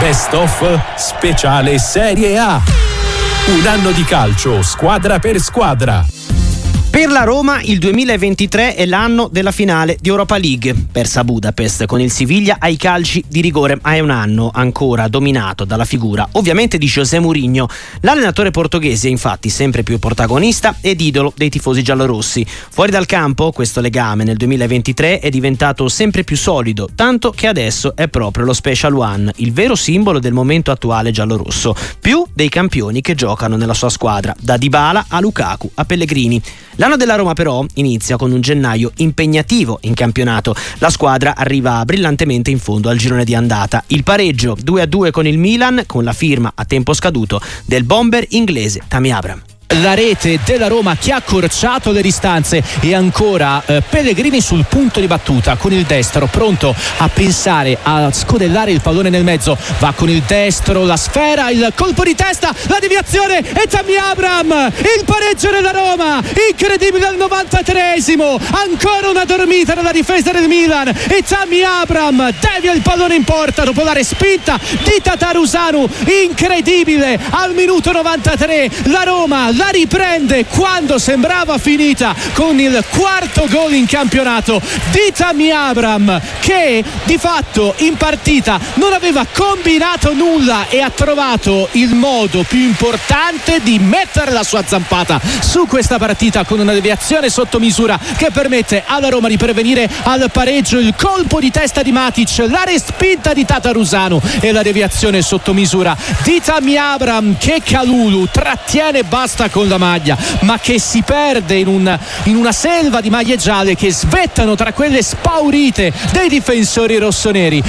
Best of Speciale Serie A. Un anno di calcio, squadra per squadra. Per la Roma il 2023 è l'anno della finale di Europa League. Persa a Budapest con il Siviglia ai calci di rigore, ma è un anno ancora dominato dalla figura ovviamente di José Mourinho. L'allenatore portoghese è infatti sempre più protagonista ed idolo dei tifosi giallorossi. Fuori dal campo questo legame nel 2023 è diventato sempre più solido, tanto che adesso è proprio lo Special One, il vero simbolo del momento attuale giallorosso, più dei campioni che giocano nella sua squadra, da Dybala a Lukaku a Pellegrini. L'anno della Roma però inizia con un gennaio impegnativo in campionato. La squadra arriva brillantemente in fondo al girone di andata. Il pareggio 2-2 con il Milan con la firma a tempo scaduto del bomber inglese Tammy Abram la rete della Roma che ha accorciato le distanze e ancora eh, Pellegrini sul punto di battuta con il destro pronto a pensare a scodellare il pallone nel mezzo. Va con il destro la sfera il colpo di testa la deviazione e Tammy Abram il pareggio della Roma incredibile al 93esimo ancora una dormita nella difesa del Milan e Tammy Abram devia il pallone in porta dopo la respinta di Tatarusanu incredibile al minuto 93 la Roma la riprende quando sembrava finita con il quarto gol in campionato di Tammy Abram che di fatto in partita non aveva combinato nulla e ha trovato il modo più importante di mettere la sua zampata su questa partita con una deviazione sotto misura che permette alla Roma di prevenire al pareggio il colpo di testa di Matic la respinta di Tatarusano e la deviazione sotto misura di Tammy Abram che Calulu trattiene basta con la maglia, ma che si perde in, un, in una selva di maglie gialle che svettano tra quelle spaurite dei difensori rossoneri.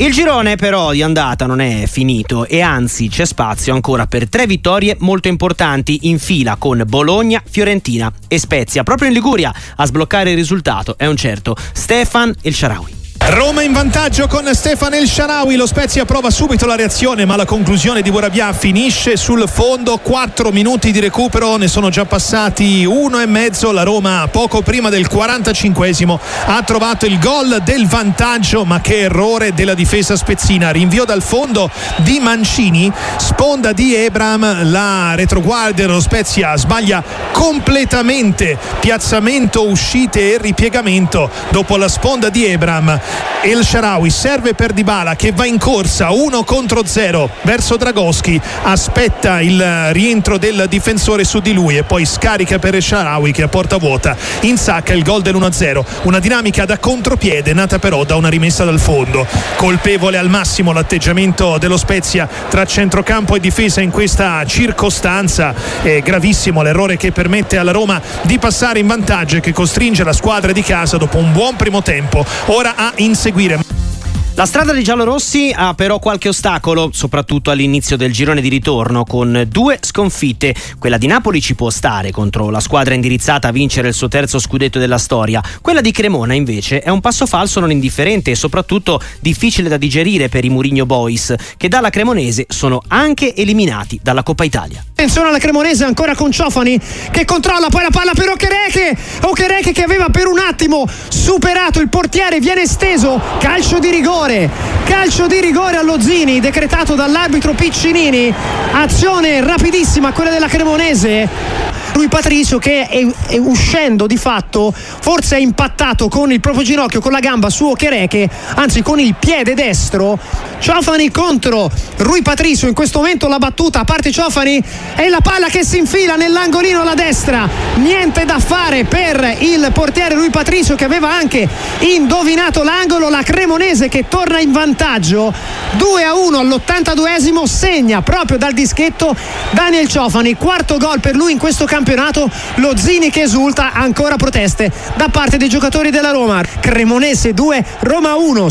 Il girone però di andata non è finito e anzi c'è spazio ancora per tre vittorie molto importanti in fila con Bologna, Fiorentina e Spezia. Proprio in Liguria a sbloccare il risultato è un certo Stefan El Sharawi. Roma in vantaggio con Stefano El Sharawi, lo Spezia prova subito la reazione ma la conclusione di Borabia finisce sul fondo, 4 minuti di recupero, ne sono già passati uno e mezzo, la Roma poco prima del 45esimo ha trovato il gol del vantaggio ma che errore della difesa spezzina, rinvio dal fondo di Mancini, sponda di Ebram, la retroguardia dello Spezia sbaglia completamente, piazzamento, uscite e ripiegamento dopo la sponda di Ebram El Sharawi serve per Dybala che va in corsa 1 contro 0 verso Dragoschi. Aspetta il rientro del difensore su di lui e poi scarica per El Sharawi che a porta vuota. Insacca il gol dell'1-0 una dinamica da contropiede nata però da una rimessa dal fondo. Colpevole al massimo l'atteggiamento dello Spezia tra centrocampo e difesa in questa circostanza. È gravissimo l'errore che permette alla Roma di passare in vantaggio e che costringe la squadra di casa dopo un buon primo tempo. Ora a inseguire. La strada dei giallorossi ha però qualche ostacolo, soprattutto all'inizio del girone di ritorno, con due sconfitte. Quella di Napoli ci può stare contro la squadra indirizzata a vincere il suo terzo scudetto della storia. Quella di Cremona, invece, è un passo falso non indifferente e soprattutto difficile da digerire per i Murigno Boys, che dalla Cremonese sono anche eliminati dalla Coppa Italia. Attenzione alla Cremonese ancora con Ciofani che controlla poi la palla per Okereke. Okereke che aveva per un attimo superato il portiere, viene steso, calcio di rigore rigore, calcio di rigore allo Zini decretato dall'arbitro Piccinini, azione rapidissima quella della Cremonese lui Patricio che è, è, uscendo di fatto forse è impattato con il proprio ginocchio con la gamba su Okereke anzi con il piede destro. Ciofani contro Rui Patricio in questo momento la battuta a parte Ciofani e la palla che si infila nell'angolino alla destra. Niente da fare per il portiere Rui Patricio che aveva anche indovinato l'angolo la Cremonese che torna in vantaggio. 2 a 1 all'82esimo segna proprio dal dischetto Daniel Ciofani. Quarto gol per lui in questo campionato campionato lo Zini che esulta ancora proteste da parte dei giocatori della Roma Cremonese 2 Roma 1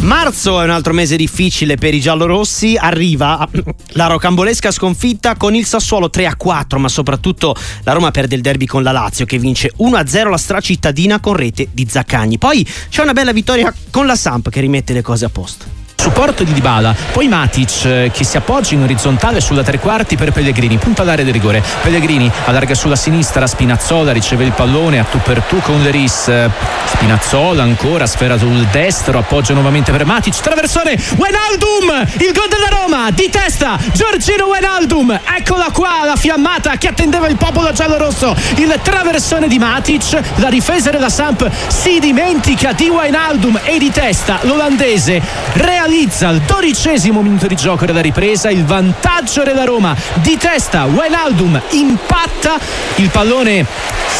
Marzo è un altro mese difficile per i giallorossi, arriva la rocambolesca sconfitta con il Sassuolo 3-4, ma soprattutto la Roma perde il derby con la Lazio che vince 1-0 la stracittadina con rete di Zaccagni. Poi c'è una bella vittoria con la Samp che rimette le cose a posto. Supporto di Dybala. Poi Matic eh, che si appoggia in orizzontale sulla tre quarti per Pellegrini. Punta l'area di rigore. Pellegrini allarga sulla sinistra. Spinazzola riceve il pallone a tu per tu con Leris Spinazzola ancora sfera sul destro. Appoggia nuovamente per Matic. Traversone Wenaldum il gol della Roma. Di testa Giorgino Wenaldum eccola qua la fiammata che attendeva il popolo giallo-rosso. Il traversone di Matic. La difesa della Samp si dimentica di Wijnaldum e di testa l'olandese realizza al dodicesimo minuto di gioco della ripresa il vantaggio della Roma. Di testa Wijnaldum impatta il pallone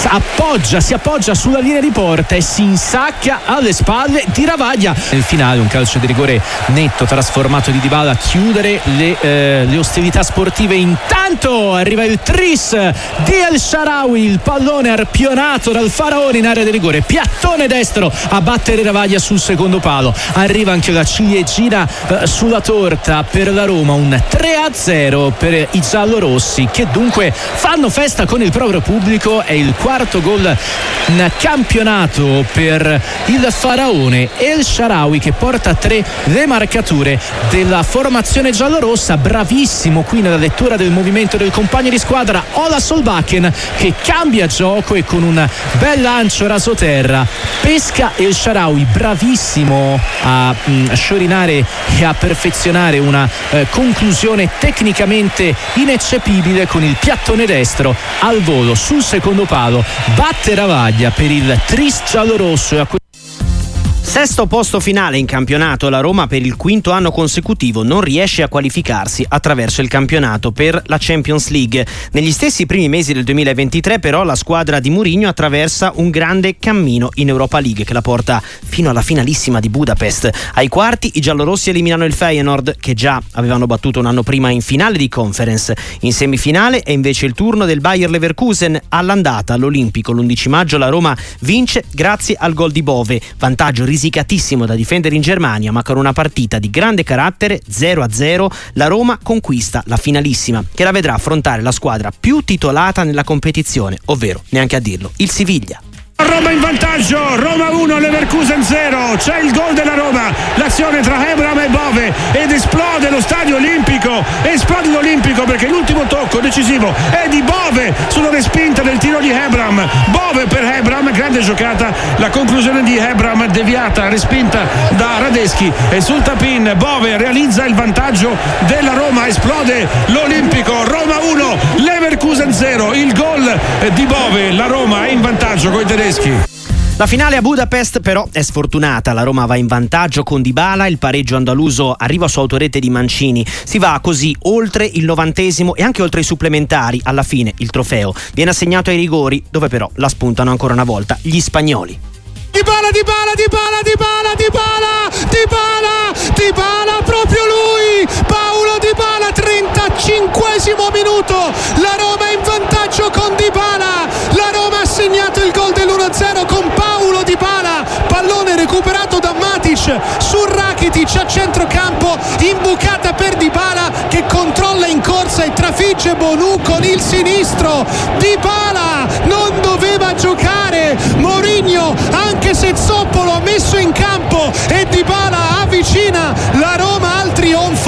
appoggia, si appoggia sulla linea di porta e si insacca alle spalle di Ravaglia. Nel finale un calcio di rigore netto trasformato di Dybala a chiudere le, eh, le ostilità sportive. Intanto arriva il tris di El Sharawi il pallone arpionato dal faraone in area di rigore. Piattone destro a battere Ravaglia sul secondo palo. Arriva anche la ciliegina eh, sulla torta per la Roma un 3-0 per i giallorossi che dunque fanno festa con il proprio pubblico. È il quarto gol in campionato per il faraone El Sharawi che porta a tre le marcature della formazione giallorossa. Bravissimo qui nella lettura del movimento del compagno di squadra Ola Solbakken che cambia gioco e con un bel lancio rasoterra. Pesca El Sharawi bravissimo a mh, sciorinare e a perfezionare una eh, conclusione tecnicamente ineccepibile con il piattone destro al volo sul secondo palo. Batte Ravaglia per il tris giallorosso e a Sesto posto finale in campionato, la Roma per il quinto anno consecutivo non riesce a qualificarsi attraverso il campionato per la Champions League. Negli stessi primi mesi del 2023 però la squadra di Mourinho attraversa un grande cammino in Europa League che la porta fino alla finalissima di Budapest. Ai quarti i giallorossi eliminano il Feyenoord che già avevano battuto un anno prima in finale di conference. In semifinale è invece il turno del Bayer Leverkusen. All'andata all'Olimpico l'11 maggio la Roma vince grazie al gol di Bove, vantaggio risicatissimo da difendere in Germania, ma con una partita di grande carattere 0-0 la Roma conquista la finalissima, che la vedrà affrontare la squadra più titolata nella competizione, ovvero, neanche a dirlo, il Siviglia. Roma in vantaggio, Roma 1, Leverkusen 0, c'è il gol della Roma, l'azione tra Hebram e Bove ed esplode lo stadio olimpico, esplode l'olimpico perché l'ultimo tocco decisivo è di Bove sulla respinta del tiro di Hebram, Bove per Hebram, grande giocata, la conclusione di Hebram deviata, respinta da Radeschi. E sul tapin Bove realizza il vantaggio della Roma, esplode l'olimpico, Roma 1, Leverkusen 0, il gol di Bove, la Roma è in vantaggio con i tedeschi. La finale a Budapest però è sfortunata, la Roma va in vantaggio con Dybala, il pareggio andaluso arriva su autorete di Mancini, si va così oltre il novantesimo e anche oltre i supplementari, alla fine il trofeo. Viene assegnato ai rigori dove però la spuntano ancora una volta gli spagnoli. Dybala, Dybala, Dybala, Dybala, Dybala, Dybala, Dybala, proprio lui, Paolo Dybala, 35 minuto, la Roma è in vantaggio con Dybala, la Roma ha segnato il gol dell'1-0 con Paolo Dybala, pallone recuperato da Matic su Rakitic a centrocampo, imbucata per Dybala che controlla in corsa e trafigge Bonu con il sinistro, Dybala non doveva giocare, Mourinho anche se Zoppolo ha messo in campo e Dybala avvicina la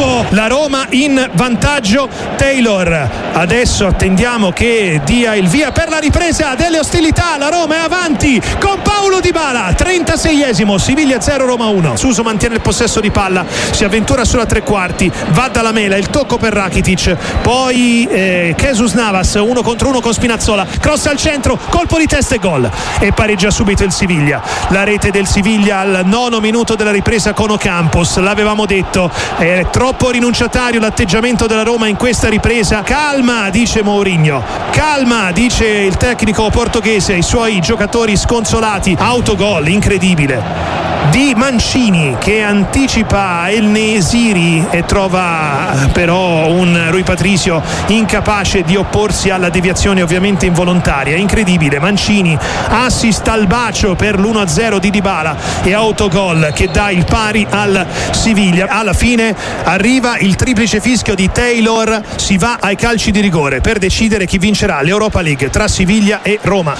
trionfo. La Roma in vantaggio, Taylor. Adesso attendiamo che dia il via per la ripresa delle ostilità, la Roma è avanti con Paolo Dybala, 36esimo, Siviglia 0 Roma 1, Suso mantiene il possesso di palla, si avventura sulla tre quarti, va dalla mela, il tocco per Rakitic, poi eh, Jesus Navas, uno contro uno con Spinazzola, cross al centro, colpo di testa e gol. E pareggia subito il Siviglia, la rete del Siviglia al nono minuto della ripresa con Ocampos, l'avevamo detto, è troppo rinunciatario l'atteggiamento della Roma in questa ripresa, calma dice Mourinho, calma dice il tecnico portoghese ai suoi giocatori sconsolati, autogol incredibile di Mancini che anticipa El Nesiri e trova però un Rui Patricio incapace di opporsi alla deviazione ovviamente involontaria. Incredibile Mancini assist al bacio per l'1-0 di Dybala e autogol che dà il pari al Siviglia. Alla fine arriva il triplice fischio di Taylor si va ai calci di rigore per decidere chi vincerà l'Europa League tra Siviglia e Roma.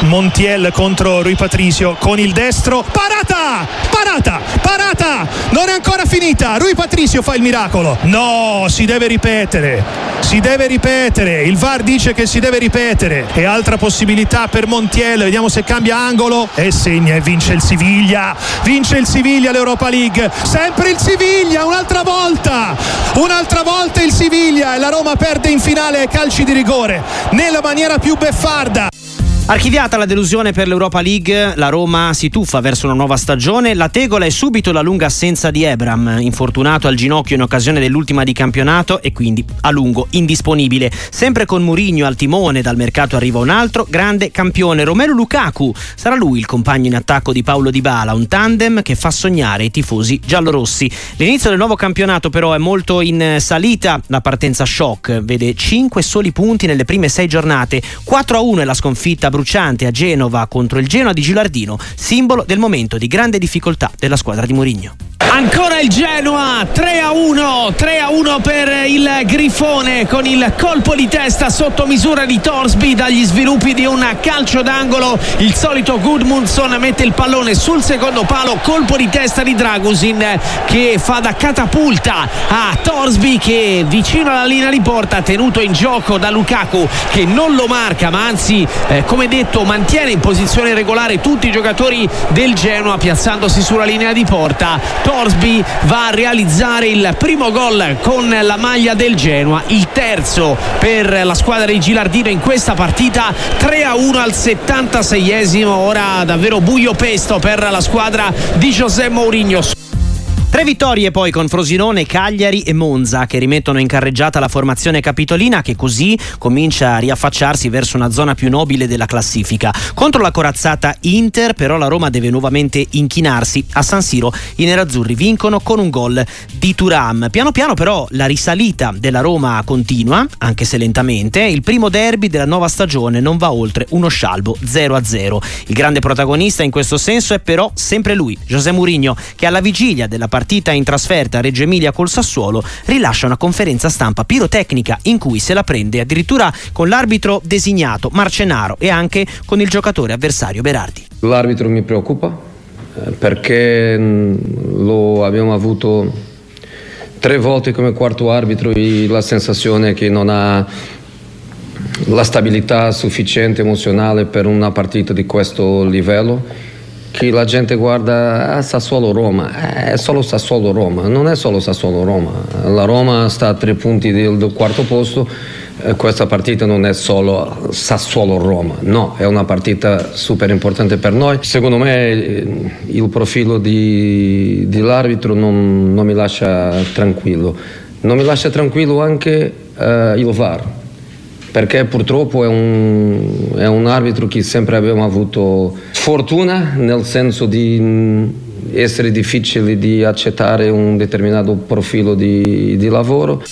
Montiel contro Rui Patricio con il destro. Parata parata parata, non è ancora finita. Rui Patricio fa il miracolo. No, si deve ripetere. Si deve ripetere. Il VAR dice che si deve ripetere. E altra possibilità per Montiel. Vediamo se cambia angolo. E segna e vince il Siviglia. Vince il Siviglia l'Europa League. Sempre il Siviglia, un'altra volta. Un'altra volta il Siviglia e la Roma perde in finale ai calci di rigore nella maniera più beffarda. Archiviata la delusione per l'Europa League, la Roma si tuffa verso una nuova stagione. La tegola è subito la lunga assenza di Ebram, infortunato al ginocchio in occasione dell'ultima di campionato e quindi a lungo indisponibile. Sempre con Murigno al timone, dal mercato arriva un altro grande campione, Romero Lukaku. Sarà lui il compagno in attacco di Paolo Di Bala, un tandem che fa sognare i tifosi giallorossi. L'inizio del nuovo campionato però è molto in salita. La partenza shock vede 5 soli punti nelle prime 6 giornate. 4 a 1 è la sconfitta bruciante a Genova contro il Genoa di Gilardino, simbolo del momento di grande difficoltà della squadra di Mourinho. Ancora il Genoa 3 a 1 3 a 1 per il Grifone con il colpo di testa sotto misura di Torsby dagli sviluppi di un calcio d'angolo. Il solito Gudmundsson mette il pallone sul secondo palo colpo di testa di Dragusin che fa da catapulta a Torsby che vicino alla linea di porta tenuto in gioco da Lukaku che non lo marca ma anzi eh, come detto mantiene in posizione regolare tutti i giocatori del Genoa piazzandosi sulla linea di porta. Torsby va a realizzare il primo gol con la maglia del Genoa, il terzo per la squadra di Gilardino in questa partita, 3 a 1 al 76esimo, ora davvero buio pesto per la squadra di José Mourinho. Tre vittorie poi con Frosinone, Cagliari e Monza che rimettono in carreggiata la formazione capitolina che così comincia a riaffacciarsi verso una zona più nobile della classifica. Contro la corazzata Inter però la Roma deve nuovamente inchinarsi. A San Siro i nerazzurri vincono con un gol di Turam. Piano piano però la risalita della Roma continua, anche se lentamente. Il primo derby della nuova stagione non va oltre uno scialbo 0-0. Il grande protagonista in questo senso è però sempre lui, José Mourinho, che alla vigilia della partita partita in trasferta a Reggio Emilia col Sassuolo, rilascia una conferenza stampa pirotecnica in cui se la prende addirittura con l'arbitro designato Marcenaro e anche con il giocatore avversario Berardi. L'arbitro mi preoccupa eh, perché mm, lo abbiamo avuto tre volte come quarto arbitro e la sensazione che non ha la stabilità sufficiente emozionale per una partita di questo livello che la gente guarda ah, Sassuolo-Roma, è solo Sassuolo-Roma, non è solo Sassuolo-Roma, la Roma sta a tre punti del, del quarto posto, eh, questa partita non è solo Sassuolo-Roma, no, è una partita super importante per noi. Secondo me eh, il profilo di, dell'arbitro non, non mi lascia tranquillo, non mi lascia tranquillo anche eh, il VAR perché purtroppo è un, è un arbitro che sempre abbiamo avuto fortuna nel senso di mm, essere difficile di accettare un determinato profilo di, di lavoro.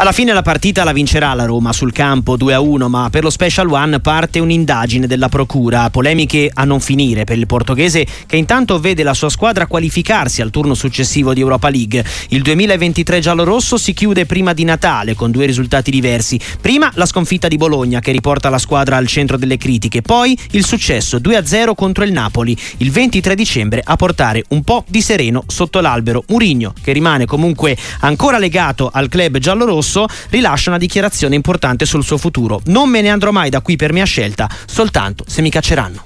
Alla fine la partita la vincerà la Roma sul campo 2-1, ma per lo Special One parte un'indagine della Procura. Polemiche a non finire per il portoghese che intanto vede la sua squadra qualificarsi al turno successivo di Europa League. Il 2023 giallorosso si chiude prima di Natale con due risultati diversi. Prima la sconfitta di Bologna che riporta la squadra al centro delle critiche, poi il successo 2-0 contro il Napoli il 23 dicembre a portare un po' di sereno sotto l'albero. Murigno che rimane comunque ancora legato al club giallorosso Rosso rilascia una dichiarazione importante sul suo futuro. Non me ne andrò mai da qui per mia scelta, soltanto se mi cacceranno.